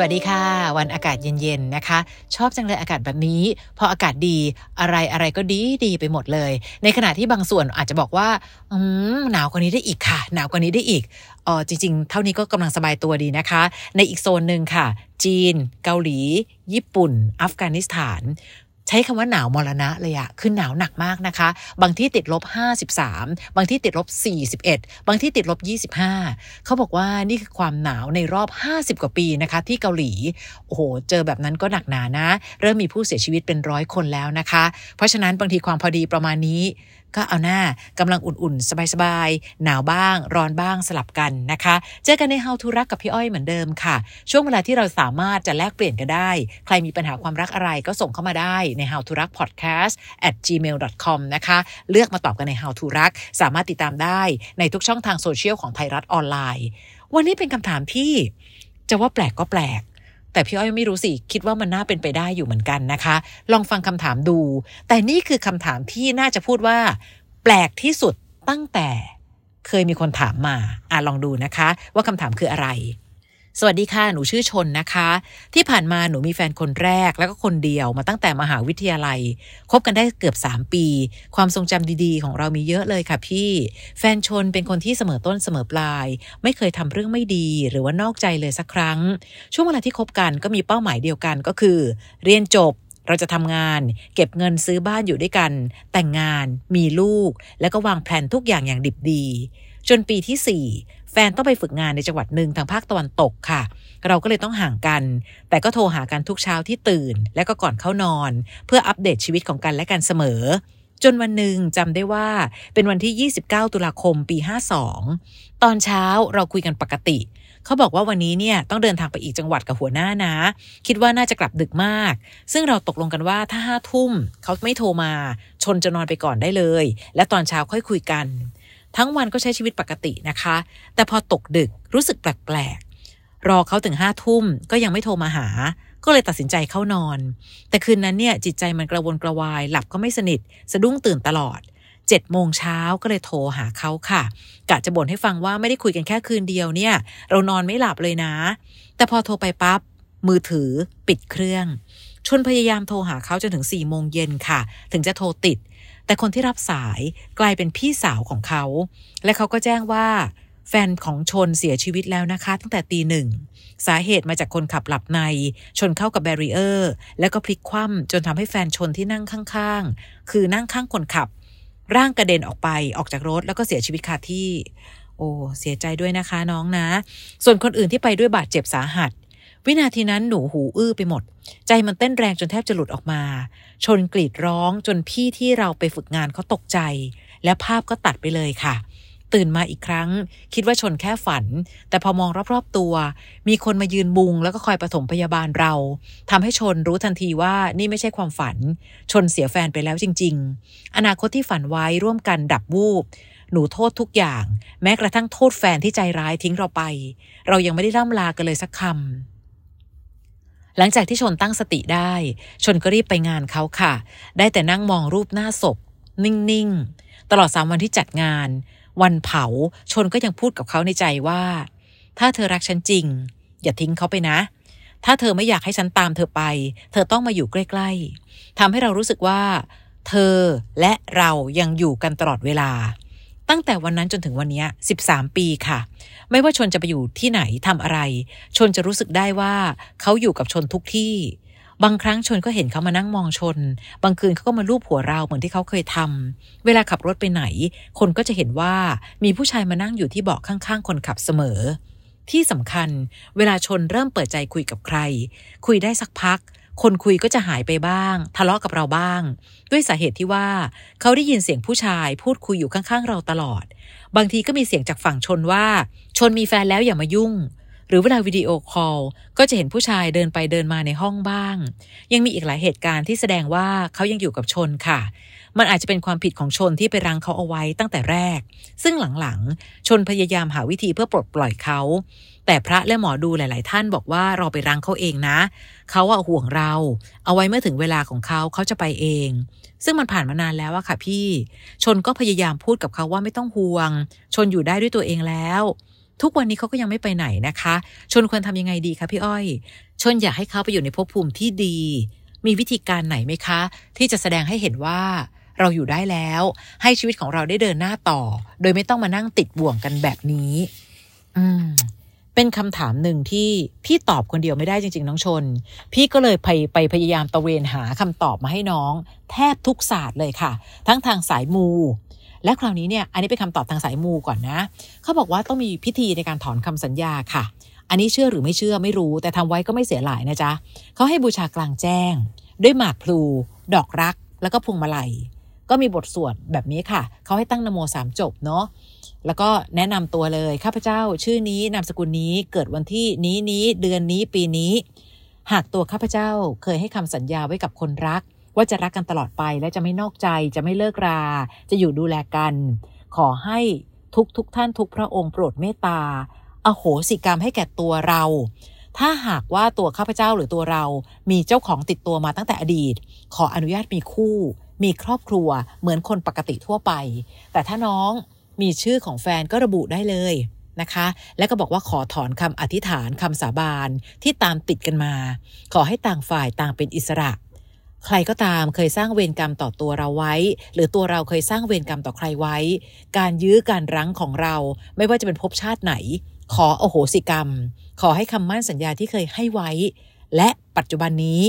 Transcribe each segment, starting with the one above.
สวัสดีค่ะ วันอากาศเย็นๆนะคะ ชอบจังเลยอากาศแบบนี้ พออากาศดีอะไรอะไรก็ดีดีไปหมดเลย ในขณะที่บางส่วนอาจจะบอกว่าอืมหนาวกว่านี้ได้อีกค่ะ หนาวกว่านี้ได้อีกอ๋อจริง ๆ เท่านี้ก็กำลังสบายตัวดีนะคะ ในอีกโซนหนึ่งค่ะ จีน เกาหลี ญี่ปุ่น อัฟกานิสถาน ใช้คำว่าหนาวมรณะเลยอะคือหนาวหนักมากนะคะ บางที่ติดลบ 53 บางที่ติดลบ 41 บางที่ติดลบ 25 เขาบอกว่านี่คือความหนาวในรอบ 50 กว่าปีนะคะ ที่เกาหลี โอ้โห เจอแบบนั้นก็หนักหนานะ เริ่มมีผู้เสียชีวิตเป็นร้อยคนแล้วนะคะ เพราะฉะนั้นบางทีความพอดีประมาณนี้ ก็เอาหน้ากำลังอุ่นๆ สบายๆ หนาวบ้าง ร้อนบ้างสลับกันนะคะ เจอกันใน How to รักกับพี่อ้อยเหมือนเดิมค่ะ ช่วงเวลาที่เราสามารถจะแลกเปลี่ยนกันได้ ใครมีปัญหาความรักอะไรก็ส่งเข้ามาได้ใน How to รัก podcast at gmail com นะคะ เลือกมาตอบกันใน How to รัก สามารถติดตามได้ในทุกช่องทางโซเชียลของไทยรัฐออนไลน์ วันนี้เป็นคำถามที่จะว่าแปลกก็แปลก แต่พี่อ้อยไม่รู้สิคิดว่ามันน่าเป็นไปได้อยู่เหมือนกันนะคะ ลองฟังคำถามดู แต่นี่คือคำถามที่น่าจะพูดว่า แปลกที่สุดตั้งแต่ เคยมีคนถามมาอะลองดูนะคะ ว่าคำถามคืออะไร สวัสดีค่ะหนูชื่อชนนะคะ ที่ผ่านมาหนูมีแฟนคนแรกแล้วก็คนเดียวมาตั้งแต่มหาวิทยาลัยคบกันได้เกือบ 3 ปี ความทรงจำดีๆ ของเรามีเยอะเลยค่ะพี่ แฟนชนเป็นคนที่เสมอต้นเสมอปลาย ไม่เคยทำเรื่องไม่ดีหรือว่านอกใจเลยสักครั้ง ช่วงเวลาที่คบกันก็มีเป้าหมายเดียวกันก็คือ เรียนจบเราจะทำงาน เก็บเงินซื้อบ้านอยู่ด้วยกัน แต่งงาน มีลูก แล้วก็วางแผนทุกอย่างอย่างดิบดี จนปีที่4 ต้องไปฝึกงานในจังหวัดหนึ่งทางภาคตะวันตกค่ะ เราก็เลยต้องห่างกัน แต่ก็โทรหากันทุกเช้าที่ตื่น และก็ก่อนเข้านอน เพื่ออัปเดตชีวิตของกันและกันเสมอ จนวันหนึ่งจำได้ว่าเป็นวันที่ 29 ตุลาคมปี 52 ตอนเช้าเราคุยกันปกติเขาบอกว่าวันนี้เนี่ยต้องเดินทางไปอีกจังหวัดกับหัวหน้านะ คิดว่าน่าจะกลับดึกมาก ซึ่งเราตกลงกันว่าถ้าห้าทุ่มเขาไม่โทรมา ชนจะนอนไปก่อนได้เลย และตอนเช้าค่อยคุยกัน ทั้งวันก็ใช้ชีวิตปกตินะคะ แต่พอตกดึกรู้สึกแปลกๆรอเขาถึงห้าทุ่มก็ยังไม่โทรมาหา ก็เลยตัดสินใจเข้านอน แต่คืนนั้นเนี่ยจิตใจมันกระวนกระวาย หลับก็ไม่สนิท สะดุ้งตื่นตลอดเจ็ดโมงเช้าก็เลยโทรหาเขาค่ะกะจะบ่นให้ฟังว่าไม่ได้คุยกันแค่คืนเดียวเนี่ย เรานอนไม่หลับเลยนะ แต่พอโทรไปปั๊บมือถือปิดเครื่องชนพยายามโทรหาเขาจนถึงสี่โมงเย็นค่ะ ถึงจะโทรติด แต่คนที่รับสายกลายเป็นพี่สาวของเขา และเขาก็แจ้งว่า แฟนของชนเสียชีวิตแล้วนะคะ ตั้งแต่ตีหนึ่งสาเหตุมาจากคนขับหลับใน ชนเข้ากับแบรีเออร์แล้วก็พลิกคว่ำจนทำให้แฟนชนที่นั่งข้างๆ คือนั่งข้างคนขับ ร่างกระเด็นออกไปออกจากรถแล้วก็เสียชีวิตคาที่ โอ้เสียใจด้วยนะคะน้องนะ ส่วนคนอื่นที่ไปด้วยบาดเจ็บสาหัส วินาทีนั้นหนูหูอื้อไปหมด ใจมันเต้นแรงจนแทบจะหลุดออกมา ชนกรีดร้องจนพี่ที่เราไปฝึกงานเขาตกใจ และภาพก็ตัดไปเลยค่ะ ตื่นมาอีกครั้ง คิดว่าชนแค่ฝัน แต่พอมองรอบๆตัว มีคนมายืนมุงแล้วก็คอยปฐมพยาบาลเราทำให้ชนรู้ทันทีว่านี่ไม่ใช่ความฝัน ชนเสียแฟนไปแล้วจริง ๆ อนาคตที่ฝันไว้ร่วมกันดับวูบหนูโทษทุกอย่าง แม้กระทั่งโทษแฟนที่ใจร้ายทิ้งเราไป เรายังไม่ได้ร่ำลากันเลยสักคำ หลังจากที่ชนตั้งสติได้ ชนก็รีบไปงานเขาค่ะ ได้แต่นั่งมองรูปหน้าศพ นิ่งๆ ตลอดสามวันที่จัดงาน วันเผาชนก็ยังพูดกับเขาในใจว่า ถ้าเธอรักฉันจริง อย่าทิ้งเขาไปนะ ถ้าเธอไม่อยากให้ฉันตามเธอไป เธอต้องมาอยู่ใกล้ๆทำให้เรารู้สึกว่า เธอและเรายังอยู่กันตลอดเวลา ตั้งแต่วันนั้นจนถึงวันนี้13 ปีค่ะ ไม่ว่าชนจะไปอยู่ที่ไหนทำอะไร ชนจะรู้สึกได้ว่าเขาอยู่กับชนทุกที่ บางครั้งชนก็เห็นเขามานั่งมองชน บางคืนเขาก็มาลูบหัวเราเหมือนที่เขาเคยทำเวลาขับรถไปไหน คนก็จะเห็นว่ามีผู้ชายมานั่งอยู่ที่เบาะข้างๆ คนขับเสมอ ที่สำคัญ เวลาชนเริ่มเปิดใจคุยกับใคร คุยได้สักพัก คนคุยก็จะหายไปบ้าง ทะเลาะกับเราบ้าง ด้วยสาเหตุที่ว่าเขาได้ยินเสียงผู้ชายพูดคุยอยู่ข้างๆ เราตลอด บางทีก็มีเสียงจากฝั่งชนว่า ชนมีแฟนแล้วอย่ามายุ่ง หรือเวลาวิดีโอคอลก็จะเห็นผู้ชายเดินไปเดินมาในห้องบ้าง ยังมีอีกหลายเหตุการณ์ที่แสดงว่าเขายังอยู่กับชนค่ะ มันอาจจะเป็นความผิดของชนที่ไปรังเขาเอาไว้ตั้งแต่แรก ซึ่งหลังๆ ชนพยายามหาวิธีเพื่อปลดปล่อยเขา แต่พระและหมอดูหลาย ๆ ท่านบอกว่าเราไปรังเขาเองนะ เขาอะห่วงเรา เอาไว้เมื่อถึงเวลาของเขาเขาจะไปเอง ซึ่งมันผ่านมานานแล้วอะค่ะพี่ ชนก็พยายามพูดกับเขาว่าไม่ต้องห่วง ชนอยู่ได้ด้วยตัวเองแล้วทุกวันนี้เขาก็ยังไม่ไปไหนนะคะ ชนควรทำยังไงดีคะพี่อ้อย ชนอยากให้เขาไปอยู่ในภพภูมิที่ดี มีวิธีการไหนไหมคะ ที่จะแสดงให้เห็นว่า เราอยู่ได้แล้ว ให้ชีวิตของเราได้เดินหน้าต่อ โดยไม่ต้องมานั่งติดบ่วงกันแบบนี้ อืม เป็นคำถามหนึ่งที่พี่ตอบคนเดียวไม่ได้จริง ๆ น้องชน พี่ก็เลยไปไปพยายามตะเวนหาคำตอบมาให้น้อง แทบทุกศาสตร์เลยค่ะ ทั้งทางสายมูและคราวนี้เนี่ย อันนี้เป็นคำตอบทางสายมูก่อนนะ เขาบอกว่าต้องมีพิธีในการถอนคำสัญญาค่ะ อันนี้เชื่อหรือไม่เชื่อไม่รู้ แต่ทำไว้ก็ไม่เสียหลายนะจ๊ะเขาให้บูชากลางแจ้ง ด้วยหมากพลู ดอกรัก แล้วก็พวงมาลัย ก็มีบทสวดแบบนี้ค่ะ เขาให้ตั้งนโมสามจบเนาะแล้วก็แนะนำตัวเลยข้าพเจ้า ชื่อนี้นามสกุลนี้เกิดวันที่นี้นี้เดือนนี้ปีนี้ หากตัวข้าพเจ้าเคยให้คำสัญญาไว้กับคนรัก ว่าจะรักกันตลอดไปและจะไม่นอกใจจะไม่เลิกรา จะอยู่ดูแลกัน ขอให้ทุกทุกท่านทุกพระองค์โปรดเมตตาอโหสิกรรมให้แก่ตัวเรา ถ้าหากว่าตัวข้าพเจ้าหรือตัวเรามีเจ้าของติดตัวมาตั้งแต่อดีต ขออนุญาตมีคู่ มีครอบครัวเหมือนคนปกติทั่วไป แต่ถ้าน้องมีชื่อของแฟนก็ระบุได้เลยนะคะ แล้วก็บอกว่าขอถอนคำอธิษฐานคำสาบานที่ตามติดกันมา ขอให้ต่างฝ่ายต่างเป็นอิสระ ใครก็ตามเคยสร้างเวรกรรมต่อตัวเราไว้ หรือตัวเราเคยสร้างเวรกรรมต่อใครไว้ การยื้อการรั้งของเรา ไม่ว่าจะเป็นภพชาติไหน ขอโอโหสิกรรม ขอให้คำมั่นสัญญาที่เคยให้ไว้ และปัจจุบันนี้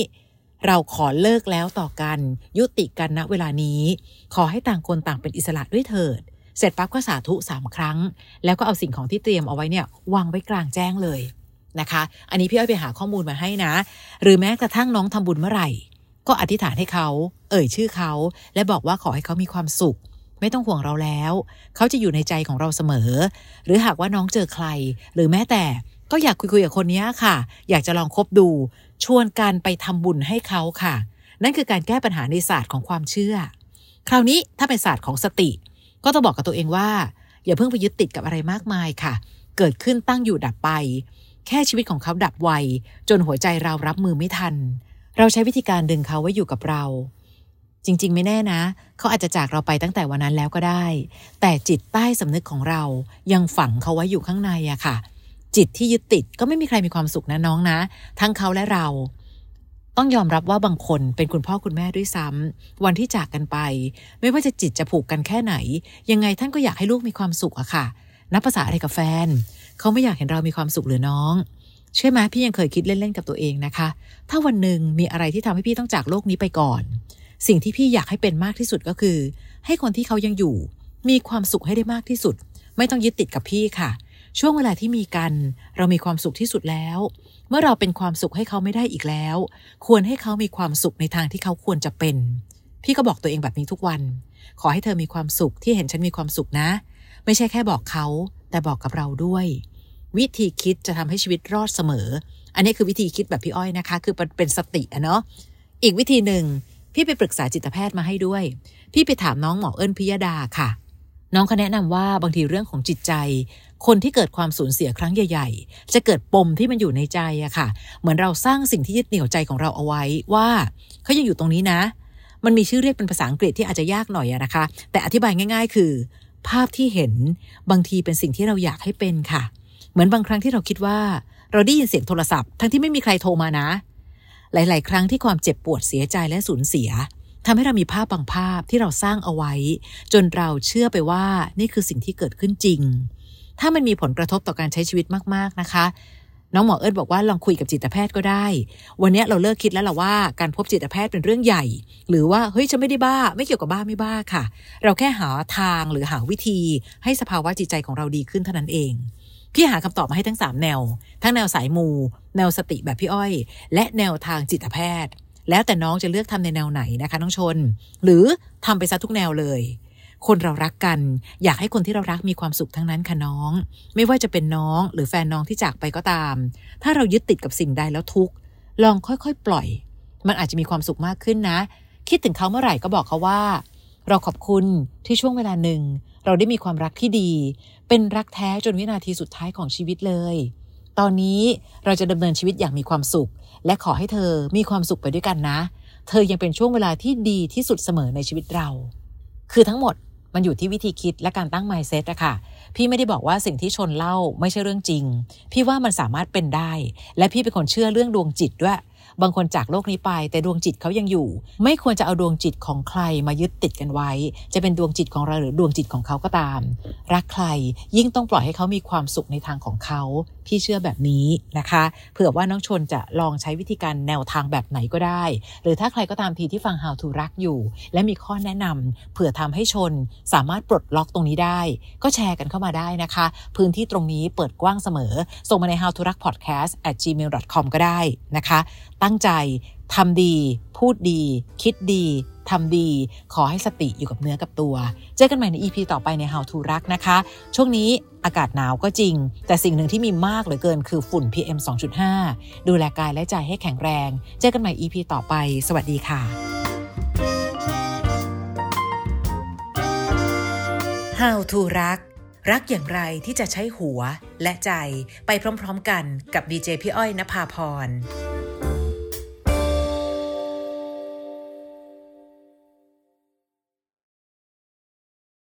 เราขอเลิกแล้วต่อกันยุติกันณเวลานี้ขอให้ต่างคนต่างเป็นอิสระด้วยเถิด เสร็จปั๊บก็สาธุสามครั้ง แล้วก็เอาสิ่งของที่เตรียมเอาไว้เนี่ยวางไว้กลางแจ้งเลยนะคะ อันนี้พี่อ้อยไปหาข้อมูลมาให้นะ หรือแม้กระทั่งน้องทำบุญเมื่อไหร่ ก็อธิษฐานให้เขา เอ่ยชื่อเขา และบอกว่าขอให้เขามีความสุข ไม่ต้องห่วงเราแล้ว เขาจะอยู่ในใจของเราเสมอ หรือหากว่าน้องเจอใคร หรือแม้แต่ ก็อยากคุยๆกับคนนี้ค่ะ อยากจะลองคบดู ชวนกันไปทำบุญให้เขาค่ะ นั่นคือการแก้ปัญหาในศาสตร์ของความเชื่อ คราวนี้ถ้าเป็นศาสตร์ของสติ ก็ต้องบอกกับตัวเองว่า อย่าเพิ่งไปยึดติดกับอะไรมากมายค่ะ เกิดขึ้นตั้งอยู่ดับไป แค่ชีวิตของเขาดับไวจนหัวใจเรารับมือไม่ทัน เราใช้วิธีการดึงเขาไว้อยู่กับเรา จริง ๆ ไม่แน่นะ เขาอาจจะจากเราไปตั้งแต่วันนั้นแล้วก็ได้ แต่จิตใต้สำนึกของเรายังฝังเขาไว้อยู่ข้างในอะค่ะ จิตที่ยึดติดก็ไม่มีใครมีความสุขนะน้องนะ ทั้งเขาและเรา ต้องยอมรับว่าบางคนเป็นคุณพ่อคุณแม่ด้วยซ้ำวันที่จากกันไป ไม่ว่าจะจิตจะผูกกันแค่ไหน ยังไงท่านก็อยากให้ลูกมีความสุขอะค่ะ นับภาษาอะไรกับแฟน เขาไม่อยากเห็นเรามีความสุขหรือน้องเชื่อไหมพี่ยังเคยคิดเล่นๆกับตัวเองนะคะ ถ้าวันหนึ่งมีอะไรที่ทำให้พี่ต้องจากโลกนี้ไปก่อน สิ่งที่พี่อยากให้เป็นมากที่สุดก็คือ ให้คนที่เขายังอยู่ มีความสุขให้ได้มากที่สุด ไม่ต้องยึดติดกับพี่ค่ะ ช่วงเวลาที่มีกันเรามีความสุขที่สุดแล้ว เมื่อเราเป็นความสุขให้เขาไม่ได้อีกแล้ว ควรให้เขามีความสุขในทางที่เขาควรจะเป็น พี่ก็บอกตัวเองแบบนี้ทุกวัน ขอให้เธอมีความสุขที่เห็นฉันมีความสุขนะ ไม่ใช่แค่บอกเขาแต่บอกกับเราด้วย วิธีคิดจะทำให้ชีวิตรอดเสมอ อันนี้คือวิธีคิดแบบพี่อ้อยนะคะ คือเป็นสติอะเนาะอีกวิธีหนึ่งพี่ไปปรึกษาจิตแพทย์มาให้ด้วย พี่ไปถามน้องหมอเอิญพิยดาค่ะ น้องเขาแนะนำว่าบางทีเรื่องของจิตใจ คนที่เกิดความสูญเสียครั้งใหญ่ ๆ จะเกิดปมที่มันอยู่ในใจอะค่ะ เหมือนเราสร้างสิ่งที่ยึดเหนี่ยวใจของเราเอาไว้ว่าเขายังอยู่ตรงนี้นะ มันมีชื่อเรียกเป็นภาษาอังกฤษที่อาจจะยากหน่อยอะนะคะ แต่อธิบายง่าย ๆ คือ ภาพที่เห็นบางทีเป็นสิ่งที่เราอยากให้เป็นค่ะ เหมือนบางครั้งที่เราคิดว่า เราได้ยินเสียงโทรศัพท์ ทั้งที่ไม่มีใครโทรมานะ หลาย ๆ ครั้งที่ความเจ็บปวดเสียใจและสูญเสีย ทำให้เรามีภาพบางภาพที่เราสร้างเอาไว้ จนเราเชื่อไปว่านี่คือสิ่งที่เกิดขึ้นจริง ถ้ามันมีผลกระทบต่อการใช้ชีวิตมากๆนะคะน้องหมอเอิญบอกว่าลองคุยกับจิตแพทย์ก็ได้ วันนี้เราเลิกคิดแล้วล่ะว่าการพบจิตแพทย์เป็นเรื่องใหญ่ หรือว่าเฮ้ยฉันไม่ได้บ้า ไม่เกี่ยวกับบ้าไม่บ้าค่ะ เราแค่หาทางหรือหาวิธี ให้สภาวะจิตใจของเราดีขึ้นเท่านั้นเอง พี่หาคำตอบมาให้ทั้ง 3 แนว ทั้งแนวสายมู แนวสติแบบพี่อ้อย และแนวทางจิตแพทย์ แล้วแต่น้องจะเลือกทำในแนวไหนนะคะน้องชน หรือทำไปซะทุกแนวเลย คนเรารักกัน อยากให้คนที่เรารักมีความสุขทั้งนั้นค่ะน้อง ไม่ว่าจะเป็นน้องหรือแฟนน้องที่จากไปก็ตาม ถ้าเรายึดติดกับสิ่งใดแล้วทุกลองค่อยๆ ปล่อย มันอาจจะมีความสุขมากขึ้นนะ คิดถึงเขาเมื่อไหร่ก็บอกเขาว่า เราขอบคุณที่ช่วงเวลาหนึ่ง เราได้มีความรักที่ดี เป็นรักแท้จนวินาทีสุดท้ายของชีวิตเลย ตอนนี้เราจะดำเนินชีวิตอย่างมีความสุข และขอให้เธอมีความสุขไปด้วยกันนะ เธอยังเป็นช่วงเวลาที่ดีที่สุดเสมอในชีวิตเรา คือทั้งหมดมันอยู่ที่วิธีคิดและการตั้ง mindset อะค่ะ พี่ไม่ได้บอกว่าสิ่งที่ชนเล่าไม่ใช่เรื่องจริง พี่ว่ามันสามารถเป็นได้ และพี่เป็นคนเชื่อเรื่องดวงจิตด้วย บางคนจากโลกนี้ไป แต่ดวงจิตเขายังอยู่ ไม่ควรจะเอาดวงจิตของใครมายึดติดกันไว้ จะเป็นดวงจิตของเราหรือดวงจิตของเขาก็ตาม รักใครยิ่งต้องปล่อยให้เขามีความสุขในทางของเขา พี่เชื่อแบบนี้นะคะเผื่อว่าน้องชนจะลองใช้วิธีการแนวทางแบบไหนก็ได้ หรือถ้าใครก็ตามทีที่ฟัง How to รักอยู่ และมีข้อแนะนำเผื่อทำให้ชนสามารถปลดล็อกตรงนี้ได้ ก็แชร์กันเข้ามาได้นะคะ พื้นที่ตรงนี้เปิดกว้างเสมอ ส่งมาใน how to รัก podcast at gmail com ก็ได้นะคะ ตั้งใจ ทำดีพูดดี คิดดีทำดี ขอให้สติอยู่กับเนื้อกับตัว เจอกันใหม่ใน EP ต่อไปใน How to รักนะคะ ช่วงนี้อากาศหนาวก็จริง แต่สิ่งหนึ่งที่มีมากเหลือเกินคือฝุ่น PM 2.5 ดูแลกายและใจให้แข็งแรง เจอกันใหม่ EP ต่อไป สวัสดีค่ะ How to รัก รักอย่างไรที่จะใช้หัวและใจไปพร้อมๆกันกับดีเจพี่อ้อยนภาพร